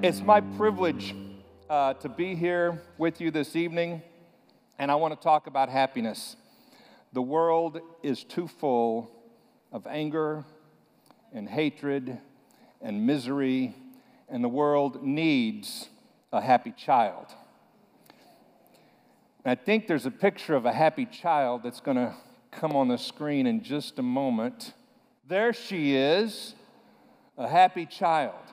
It's my privilege uh, to be here with you this evening, and I want to talk about happiness. The world is too full of anger and hatred and misery, and the world needs a happy child. I think there's a picture of a happy child that's going to come on the screen in just a moment. There she is, a happy child.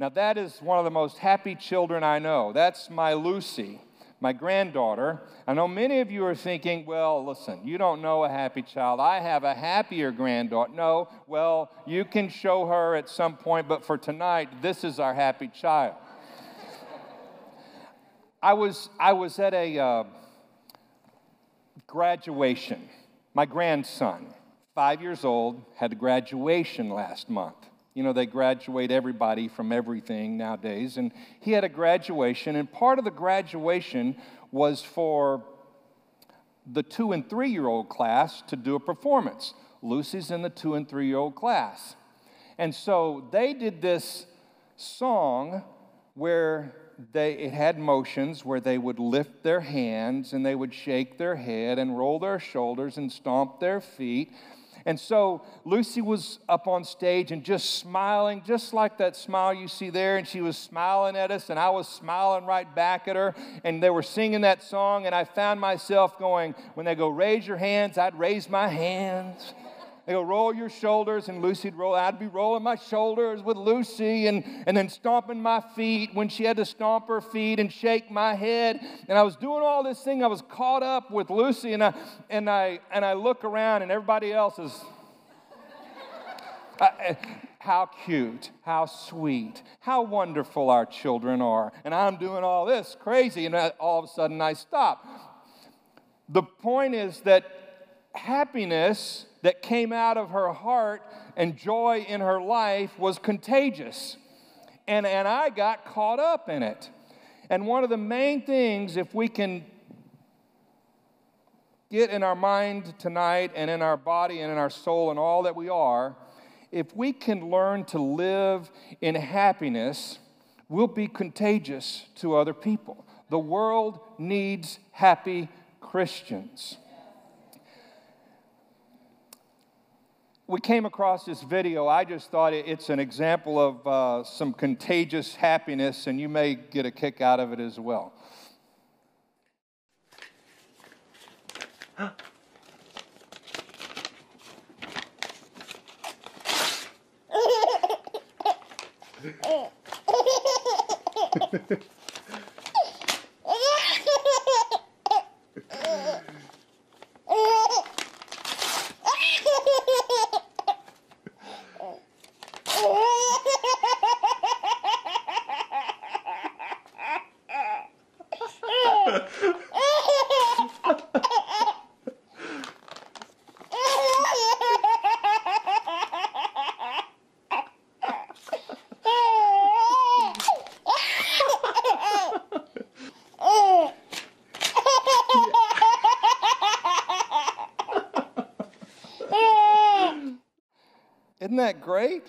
Now, that is one of the most happy children I know. That's my Lucy, my granddaughter. I know many of you are thinking, well, listen, you don't know a happy child. I have a happier granddaughter. No, well, you can show her at some point, but for tonight, this is our happy child. I was, I was at a uh, graduation. My grandson, five years old, had a graduation last month. You know, they graduate everybody from everything nowadays. And he had a graduation, and part of the graduation was for the two and three year old class to do a performance. Lucy's in the two and three year old class. And so they did this song where they, it had motions where they would lift their hands and they would shake their head and roll their shoulders and stomp their feet. And so Lucy was up on stage and just smiling, just like that smile you see there. And she was smiling at us, and I was smiling right back at her. And they were singing that song, and I found myself going, when they go, raise your hands, I'd raise my hands. They go, roll your shoulders, and Lucy'd roll. I'd be rolling my shoulders with Lucy and, and then stomping my feet when she had to stomp her feet and shake my head. And I was doing all this thing. I was caught up with Lucy, and I, and I, and I look around, and everybody else is. I, eh, how cute, how sweet, how wonderful our children are. And I'm doing all this crazy, and all of a sudden I stop. The point is that happiness that came out of her heart and joy in her life was contagious. And, and I got caught up in it. And one of the main things, if we can get in our mind tonight and in our body and in our soul and all that we are, if we can learn to live in happiness, we'll be contagious to other people. The world needs happy Christians. We came across this video. I just thought it's an example of uh, some contagious happiness, and you may get a kick out of it as well. great?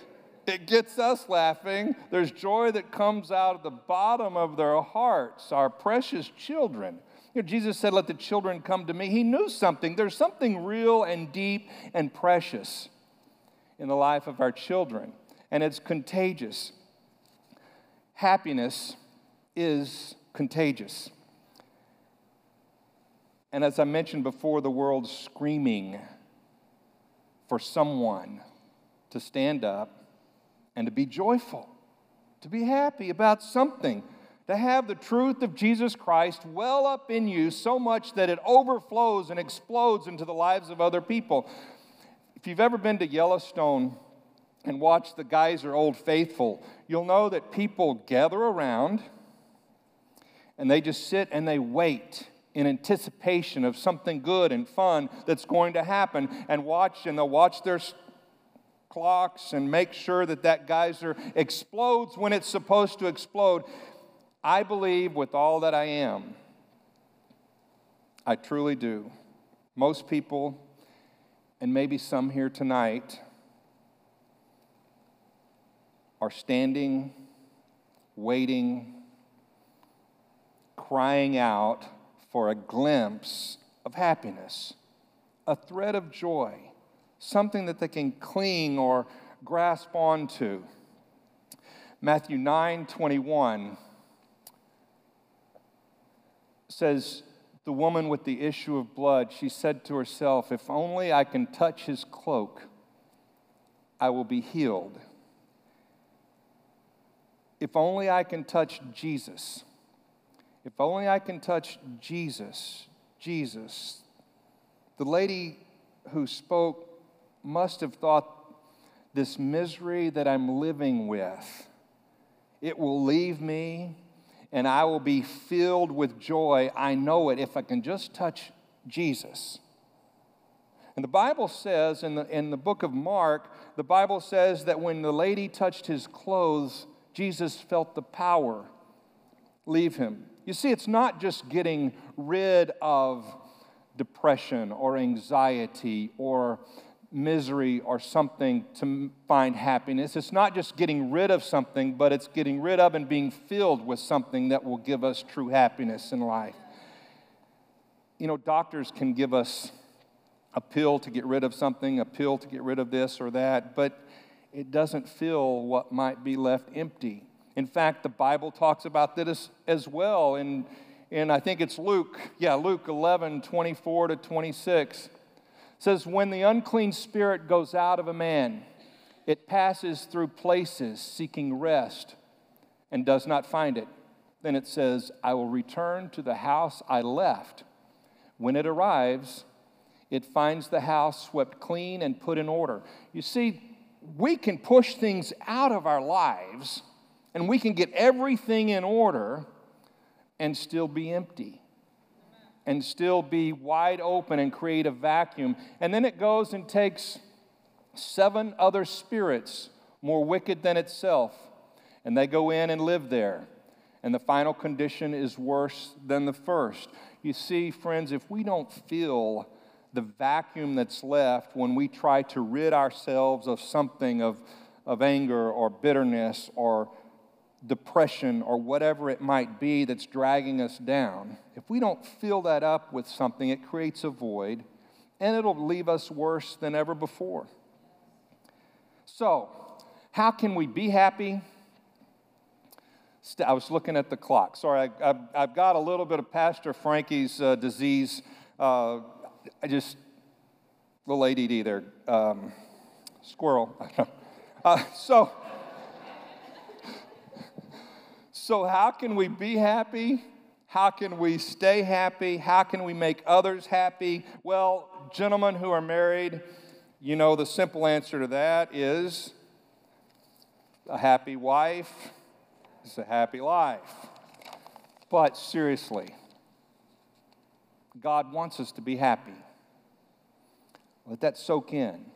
It gets us laughing. There's joy that comes out of the bottom of their hearts, our precious children. You know, Jesus said, Let the children come to me. He knew something. There's something real and deep and precious in the life of our children, and it's contagious. Happiness is contagious. And as I mentioned before, the world's screaming for someone to stand up and to be joyful, to be happy about something, to have the truth of Jesus Christ well up in you so much that it overflows and explodes into the lives of other people. If you've ever been to Yellowstone and watched the Geyser Old Faithful, you'll know that people gather around and they just sit and they wait in anticipation of something good and fun that's going to happen and watch and they'll watch their clocks and make sure that that geyser explodes when it's supposed to explode. I believe with all that I am, I truly do. Most people, and maybe some here tonight, are standing, waiting, crying out for a glimpse of happiness, a thread of joy, something that they can cling or grasp onto. Matthew 9 21 says, The woman with the issue of blood, she said to herself, If only I can touch his cloak, I will be healed. If only I can touch Jesus. If only I can touch Jesus. Jesus. The lady who spoke must have thought this misery that I'm living with, it will leave me and I will be filled with joy. I know it if I can just touch Jesus. And the Bible says in the, in the book of Mark, the Bible says that when the lady touched his clothes, Jesus felt the power leave him. You see, it's not just getting rid of depression or anxiety or misery or something to find happiness. It's not just getting rid of something, but it's getting rid of and being filled with something that will give us true happiness in life. You know, doctors can give us a pill to get rid of something, a pill to get rid of this or that, but it doesn't fill what might be left empty. In fact, the Bible talks about this as well in, in I think it's Luke, yeah, Luke 11, 24 to 26 says, When the unclean spirit goes out of a man, it passes through places seeking rest and does not find it. Then it says, I will return to the house I left. When it arrives, it finds the house swept clean and put in order. You see, we can push things out of our lives and we can get everything in order and still be empty and still be wide open and create a vacuum. And then it goes and takes seven other spirits more wicked than itself, and they go in and live there. And the final condition is worse than the first. You see, friends, if we don't feel the vacuum that's left when we try to rid ourselves of something of, of anger or bitterness or depression or whatever it might be that's dragging us down, if we don't fill that up with something, it creates a void and it'll leave us worse than ever before. So, how can we be happy? I was looking at the clock. Sorry, I, have got a little bit of Pastor Frankie's uh, disease. Uh, I just, little ADD there. Um, squirrel. uh, so, so, how can we be happy? How can we stay happy? How can we make others happy? Well, gentlemen who are married, you know the simple answer to that is a happy wife is a happy life. But seriously, God wants us to be happy. Let that soak in.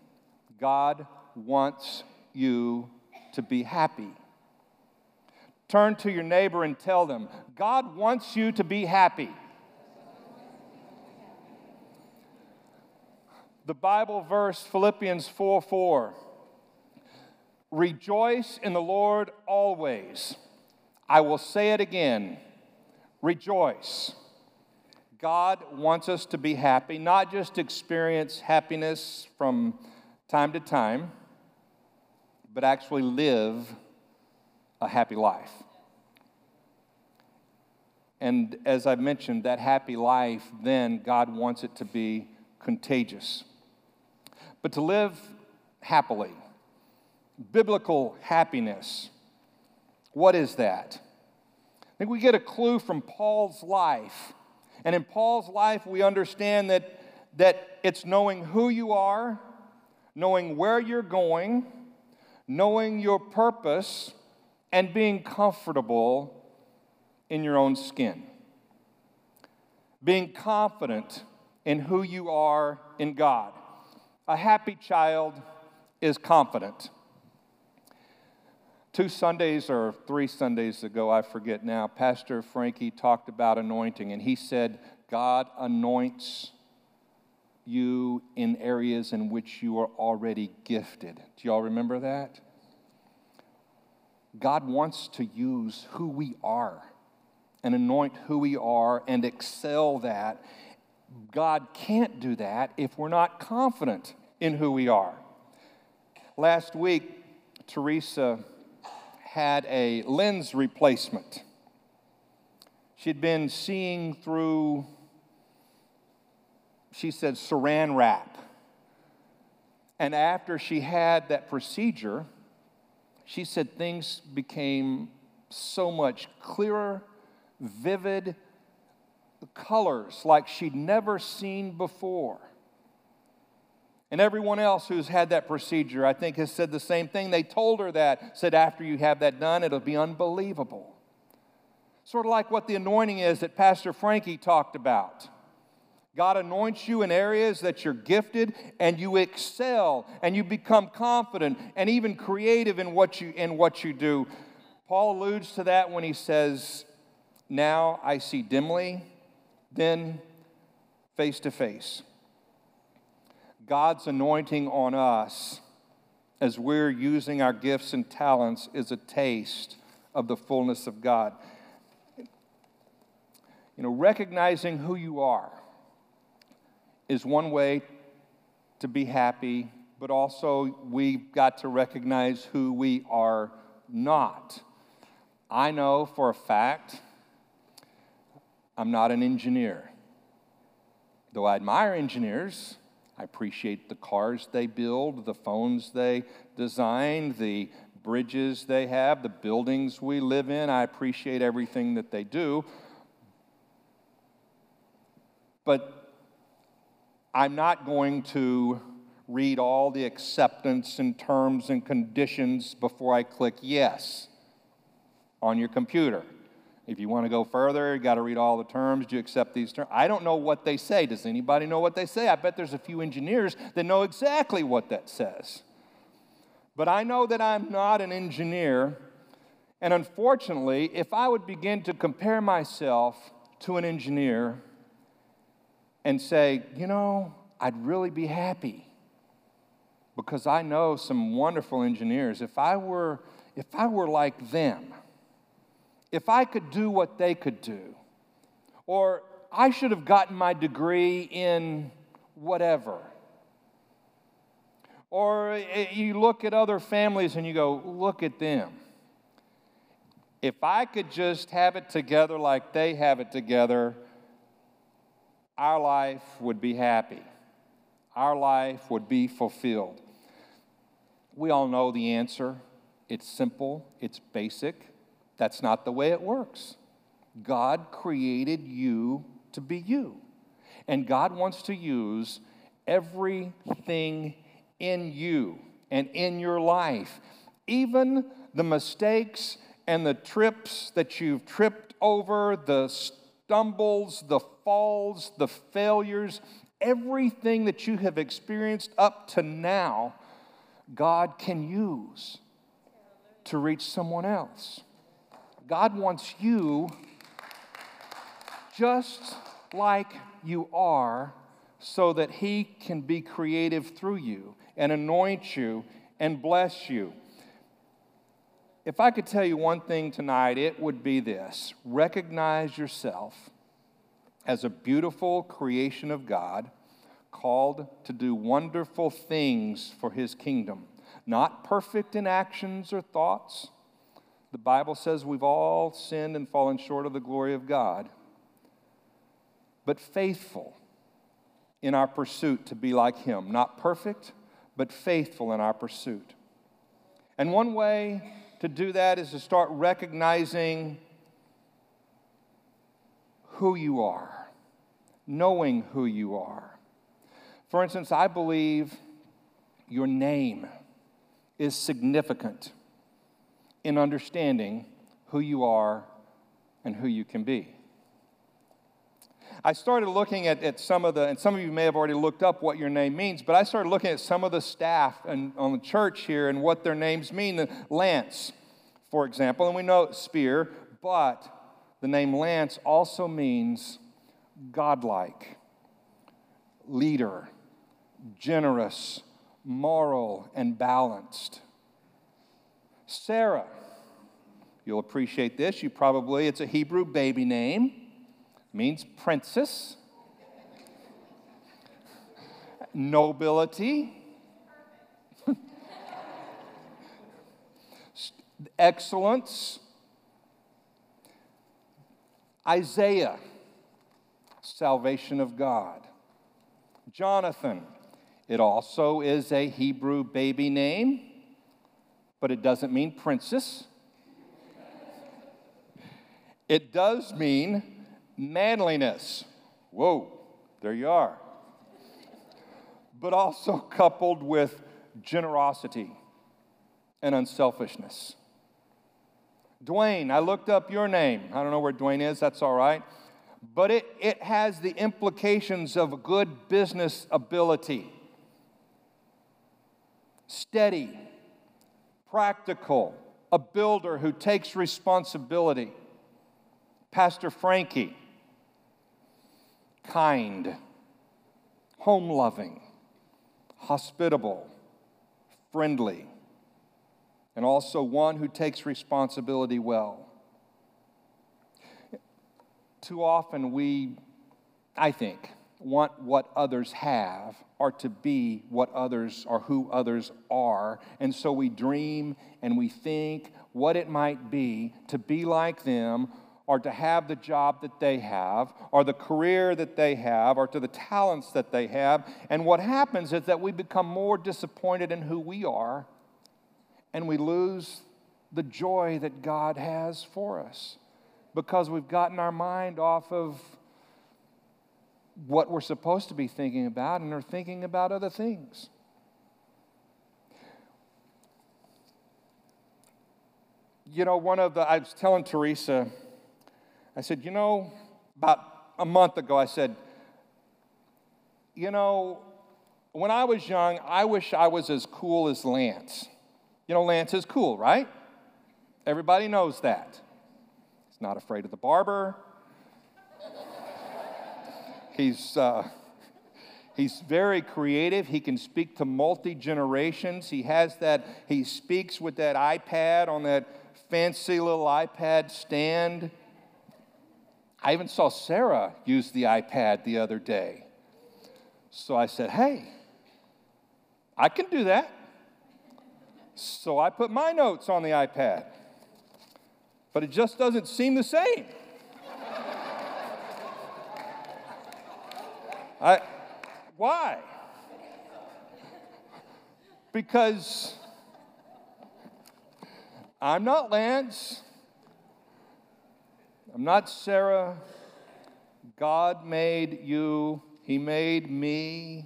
God wants you to be happy. Turn to your neighbor and tell them, God wants you to be happy. The Bible verse, Philippians 4 4. Rejoice in the Lord always. I will say it again rejoice. God wants us to be happy, not just experience happiness from time to time, but actually live a happy life. And as I've mentioned, that happy life, then God wants it to be contagious. But to live happily, biblical happiness, what is that? I think we get a clue from Paul's life. And in Paul's life, we understand that, that it's knowing who you are, knowing where you're going, knowing your purpose, and being comfortable in your own skin. Being confident in who you are in God. A happy child is confident. Two Sundays or three Sundays ago, I forget now, Pastor Frankie talked about anointing, and he said, God anoints you in areas in which you are already gifted. Do y'all remember that? God wants to use who we are and anoint who we are and excel that. God can't do that if we're not confident in who we are. Last week, Teresa had a lens replacement. She'd been seeing through, she said, saran wrap. And after she had that procedure, she said things became so much clearer, vivid, colors like she'd never seen before. And everyone else who's had that procedure, I think, has said the same thing. They told her that, said, after you have that done, it'll be unbelievable. Sort of like what the anointing is that Pastor Frankie talked about. God anoints you in areas that you're gifted and you excel and you become confident and even creative in what you, in what you do. Paul alludes to that when he says, Now I see dimly, then face to face. God's anointing on us as we're using our gifts and talents is a taste of the fullness of God. You know, recognizing who you are is one way to be happy, but also we've got to recognize who we are not. I know for a fact I'm not an engineer. Though I admire engineers, I appreciate the cars they build, the phones they design, the bridges they have, the buildings we live in. I appreciate everything that they do. But I'm not going to read all the acceptance and terms and conditions before I click yes on your computer. If you want to go further, you got to read all the terms. Do you accept these terms? I don't know what they say. Does anybody know what they say? I bet there's a few engineers that know exactly what that says. But I know that I'm not an engineer. And unfortunately, if I would begin to compare myself to an engineer, and say, you know, I'd really be happy because I know some wonderful engineers. If I were, if I were like them, if I could do what they could do, or I should have gotten my degree in whatever. Or eh, you look at other families and you go, look at them. If I could just have it together like they have it together, our life would be happy. Our life would be fulfilled. We all know the answer. It's simple, it's basic. That's not the way it works. God created you to be you. And God wants to use everything in you and in your life, even the mistakes and the trips that you've tripped over, the stumbles, the falls, the failures, everything that you have experienced up to now, God can use to reach someone else. God wants you just like you are so that He can be creative through you and anoint you and bless you. If I could tell you one thing tonight, it would be this recognize yourself as a beautiful creation of God, called to do wonderful things for His kingdom. Not perfect in actions or thoughts. The Bible says we've all sinned and fallen short of the glory of God, but faithful in our pursuit to be like Him. Not perfect, but faithful in our pursuit. And one way to do that is to start recognizing who you are, knowing who you are. For instance, I believe your name is significant in understanding who you are and who you can be. I started looking at, at some of the, and some of you may have already looked up what your name means, but I started looking at some of the staff and, on the church here and what their names mean. Lance, for example, and we know Spear, but the name Lance also means godlike, leader, generous, moral, and balanced. Sarah, You'll appreciate this. You probably, it's a Hebrew baby name, means princess, nobility, excellence. Isaiah, salvation of God. Jonathan, it also is a Hebrew baby name, but it doesn't mean princess. It does mean manliness. Whoa, there you are. But also coupled with generosity and unselfishness. Dwayne, I looked up your name. I don't know where Dwayne is, that's all right. But it, it has the implications of good business ability steady, practical, a builder who takes responsibility. Pastor Frankie, kind, home loving, hospitable, friendly, and also one who takes responsibility well. Too often we, I think, want what others have or to be what others or who others are. And so we dream and we think what it might be to be like them or to have the job that they have, or the career that they have, or to the talents that they have. And what happens is that we become more disappointed in who we are, and we lose the joy that God has for us because we've gotten our mind off of what we're supposed to be thinking about and are thinking about other things. You know, one of the, I was telling Teresa, I said, you know, about a month ago, I said, you know, when I was young, I wish I was as cool as Lance. You know, Lance is cool, right? Everybody knows that. He's not afraid of the barber. He's, uh, he's very creative. He can speak to multi generations. He has that, he speaks with that iPad on that fancy little iPad stand. I even saw Sarah use the iPad the other day. So I said, hey, I can do that. So I put my notes on the iPad. But it just doesn't seem the same. I, why? Because I'm not Lance. I'm not Sarah. God made you, He made me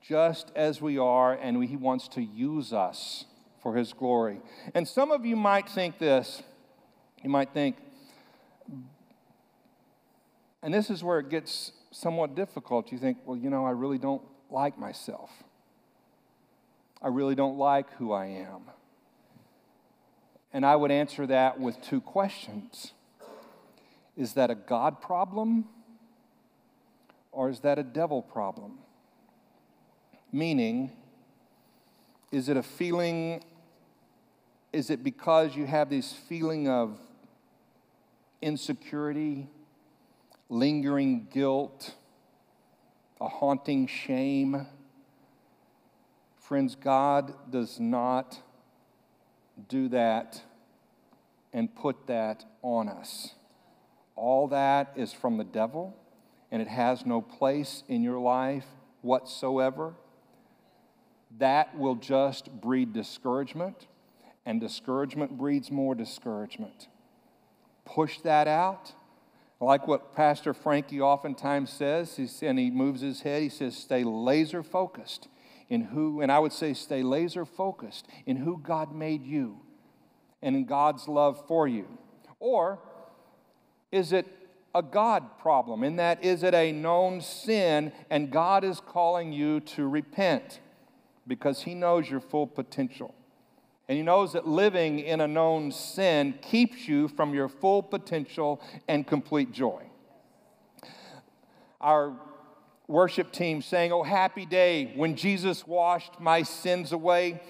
just as we are, and He wants to use us for His glory. And some of you might think this. You might think, and this is where it gets somewhat difficult. You think, well, you know, I really don't like myself. I really don't like who I am. And I would answer that with two questions Is that a God problem or is that a devil problem? Meaning, is it a feeling, is it because you have this feeling of insecurity? lingering guilt, a haunting shame. Friends, God does not do that and put that on us. All that is from the devil, and it has no place in your life whatsoever. That will just breed discouragement, and discouragement breeds more discouragement. Push that out like what Pastor Frankie oftentimes says, and he moves his head. He says, Stay laser focused in who, and I would say, stay laser focused in who God made you and in God's love for you. Or is it a God problem? In that, is it a known sin and God is calling you to repent because He knows your full potential? And he knows that living in a known sin keeps you from your full potential and complete joy. Our worship team saying, Oh, happy day when Jesus washed my sins away.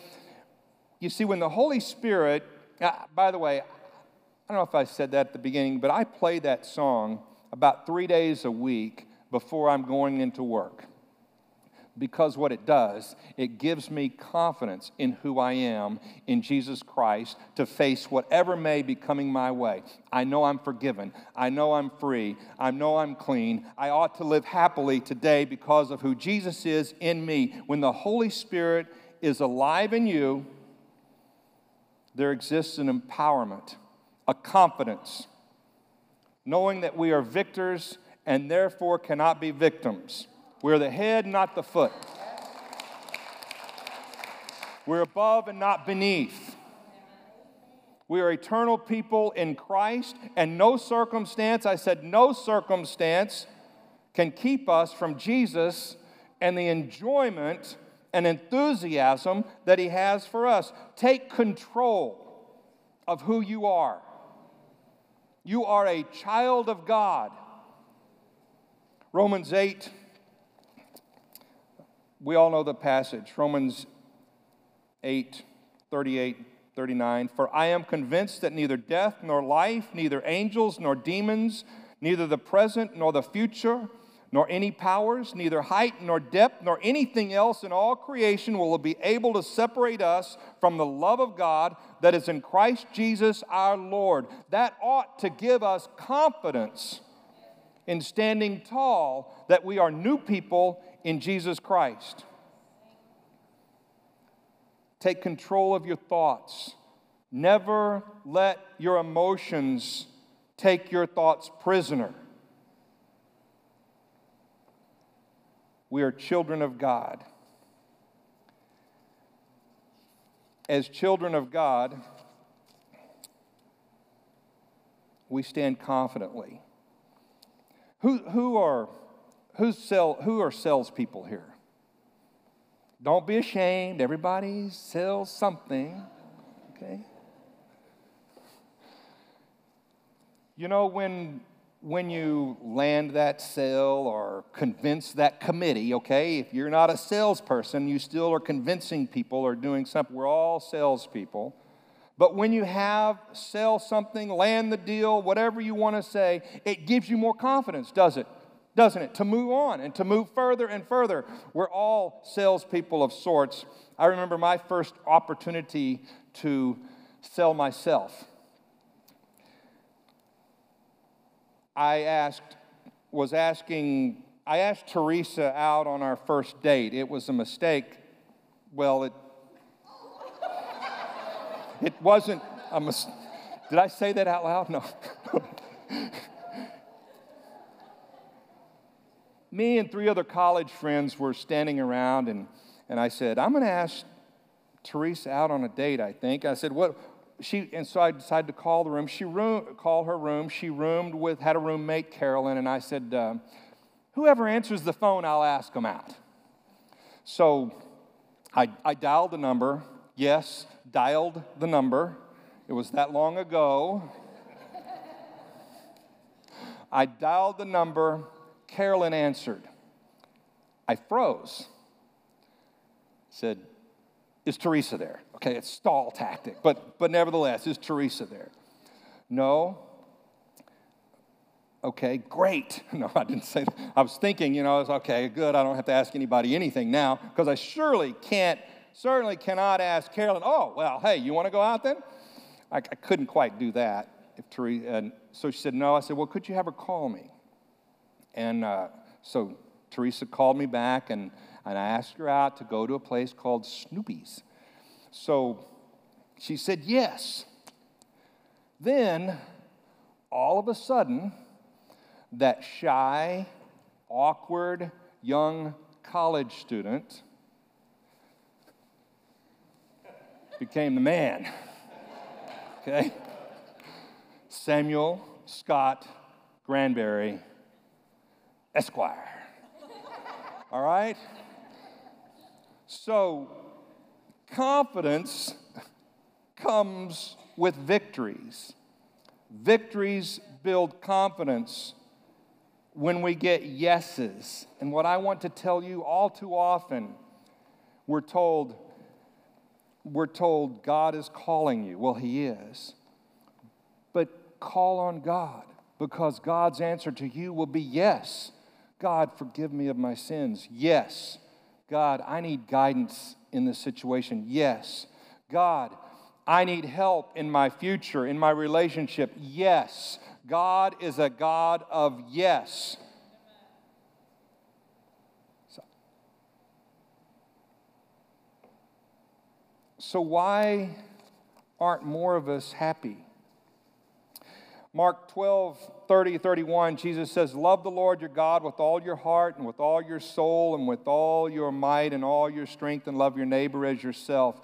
You see, when the Holy Spirit, uh, by the way, I don't know if I said that at the beginning, but I play that song about three days a week before I'm going into work. Because what it does, it gives me confidence in who I am in Jesus Christ to face whatever may be coming my way. I know I'm forgiven. I know I'm free. I know I'm clean. I ought to live happily today because of who Jesus is in me. When the Holy Spirit is alive in you, there exists an empowerment, a confidence, knowing that we are victors and therefore cannot be victims. We're the head, not the foot. We're above and not beneath. We are eternal people in Christ, and no circumstance, I said, no circumstance can keep us from Jesus and the enjoyment and enthusiasm that He has for us. Take control of who you are. You are a child of God. Romans 8, we all know the passage. Romans 8, 38, 39. For I am convinced that neither death nor life, neither angels nor demons, neither the present nor the future, nor any powers, neither height nor depth, nor anything else in all creation will be able to separate us from the love of God that is in Christ Jesus our Lord. That ought to give us confidence in standing tall that we are new people in Jesus Christ. Take control of your thoughts. Never let your emotions take your thoughts prisoner. We are children of God. As children of God, we stand confidently. Who, who, are, who's sell, who are salespeople here? Don't be ashamed. Everybody sells something, okay? You know, when when you land that sale or convince that committee, okay? If you're not a salesperson, you still are convincing people or doing something. We're all salespeople. But when you have sell something, land the deal, whatever you want to say, it gives you more confidence, does it? Doesn't it? To move on and to move further and further. We're all salespeople of sorts. I remember my first opportunity to sell myself. I asked, was asking, I asked Teresa out on our first date. It was a mistake. Well, it, it wasn't a mistake. Did I say that out loud? No. Me and three other college friends were standing around, and, and I said, I'm going to ask Teresa out on a date, I think. I said, What, she and so I decided to call the room. She room, call her room. She roomed with had a roommate Carolyn, and I said, uh, "Whoever answers the phone, I'll ask them out." So I, I dialed the number. Yes, dialed the number. It was that long ago. I dialed the number. Carolyn answered. I froze. Said, "Is Teresa there?" Okay, it's stall tactic, but, but nevertheless, is Teresa there? No. Okay, great. No, I didn't say that. I was thinking, you know, I was okay, good. I don't have to ask anybody anything now because I surely can't, certainly cannot ask Carolyn, oh, well, hey, you want to go out then? I, I couldn't quite do that. If Teresa, and so she said, no. I said, well, could you have her call me? And uh, so Teresa called me back and, and I asked her out to go to a place called Snoopy's. So she said yes. Then, all of a sudden, that shy, awkward young college student became the man. Okay? Samuel Scott Granberry, Esquire. All right? So, Confidence comes with victories. Victories build confidence when we get yeses. And what I want to tell you all too often, we're told, we're told God is calling you. Well, He is. But call on God because God's answer to you will be yes. God, forgive me of my sins. Yes. God, I need guidance in this situation. Yes. God, I need help in my future, in my relationship. Yes. God is a God of yes. So, why aren't more of us happy? Mark 12, 30, 31, Jesus says, Love the Lord your God with all your heart and with all your soul and with all your might and all your strength, and love your neighbor as yourself.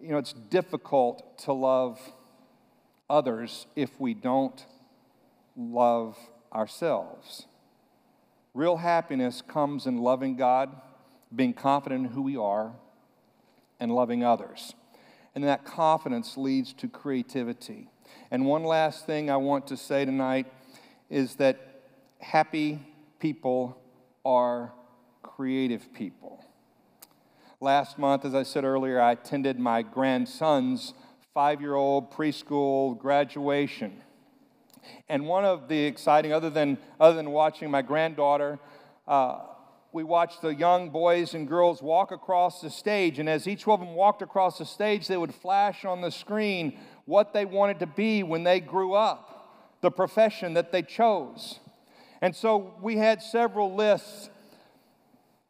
You know, it's difficult to love others if we don't love ourselves. Real happiness comes in loving God, being confident in who we are, and loving others. And that confidence leads to creativity. And one last thing I want to say tonight is that happy people are creative people. Last month, as I said earlier, I attended my grandson's five year old preschool graduation. And one of the exciting, other than, other than watching my granddaughter, uh, we watched the young boys and girls walk across the stage. And as each one of them walked across the stage, they would flash on the screen what they wanted to be when they grew up, the profession that they chose. And so we had several lists.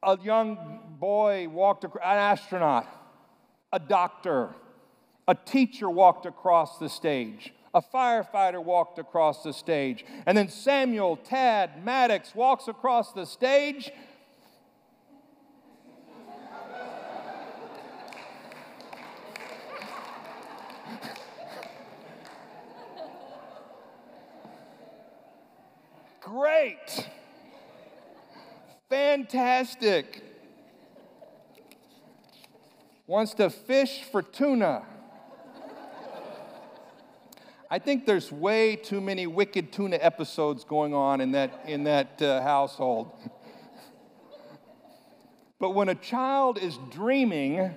A young boy walked, across, an astronaut, a doctor, a teacher walked across the stage. A firefighter walked across the stage. And then Samuel Tad Maddox walks across the stage Great. Fantastic. Wants to fish for tuna. I think there's way too many wicked tuna episodes going on in that, in that uh, household. but when a child is dreaming,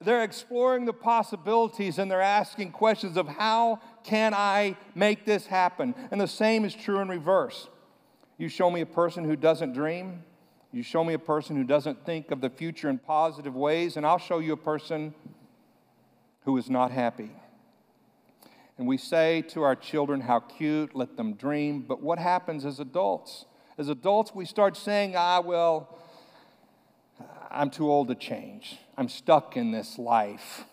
they're exploring the possibilities and they're asking questions of how can I make this happen? And the same is true in reverse. You show me a person who doesn't dream, you show me a person who doesn't think of the future in positive ways, and I'll show you a person who is not happy. And we say to our children, How cute, let them dream. But what happens as adults? As adults, we start saying, Ah, well, I'm too old to change. I'm stuck in this life.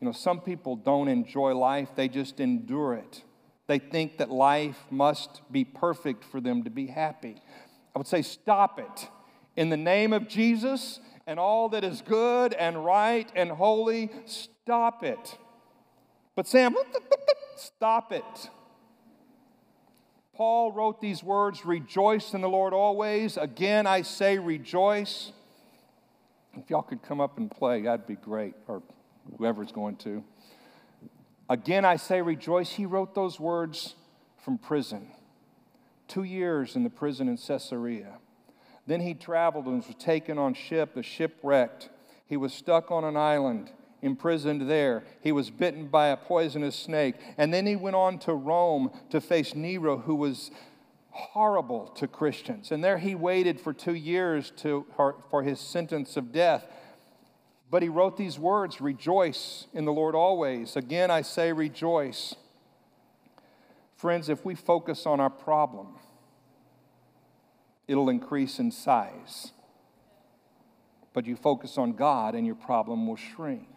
You know, some people don't enjoy life, they just endure it. They think that life must be perfect for them to be happy. I would say, stop it. In the name of Jesus and all that is good and right and holy, stop it. But Sam, stop it. Paul wrote these words Rejoice in the Lord always. Again, I say rejoice. If y'all could come up and play, that'd be great. Or whoever's going to. Again, I say rejoice. He wrote those words from prison. Two years in the prison in Caesarea. Then he traveled and was taken on ship, the ship wrecked. He was stuck on an island, imprisoned there. He was bitten by a poisonous snake. And then he went on to Rome to face Nero, who was horrible to Christians. And there he waited for two years to, for his sentence of death. But he wrote these words Rejoice in the Lord always. Again, I say rejoice. Friends, if we focus on our problem, it'll increase in size. But you focus on God and your problem will shrink.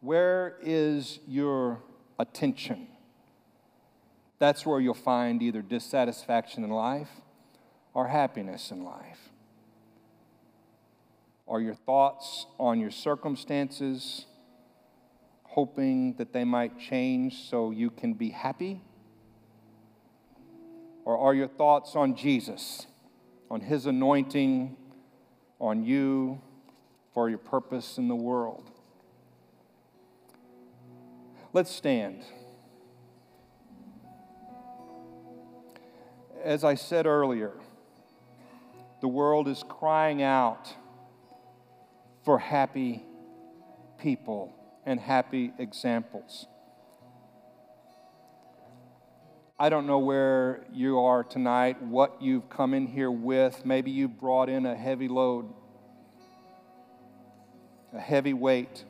Where is your attention? That's where you'll find either dissatisfaction in life or happiness in life. Are your thoughts on your circumstances, hoping that they might change so you can be happy? Or are your thoughts on Jesus, on his anointing, on you for your purpose in the world? Let's stand. As I said earlier, the world is crying out for happy people and happy examples. I don't know where you are tonight, what you've come in here with. Maybe you brought in a heavy load, a heavy weight.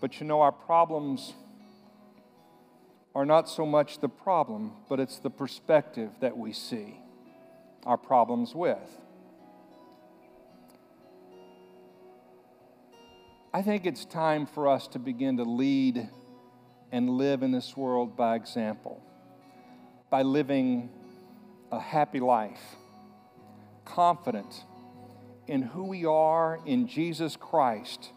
But you know, our problems are not so much the problem, but it's the perspective that we see our problems with. I think it's time for us to begin to lead and live in this world by example by living a happy life, confident in who we are in Jesus Christ.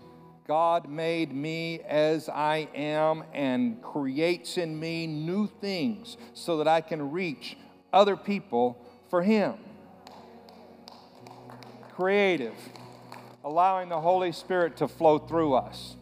God made me as I am and creates in me new things so that I can reach other people for Him. Creative, allowing the Holy Spirit to flow through us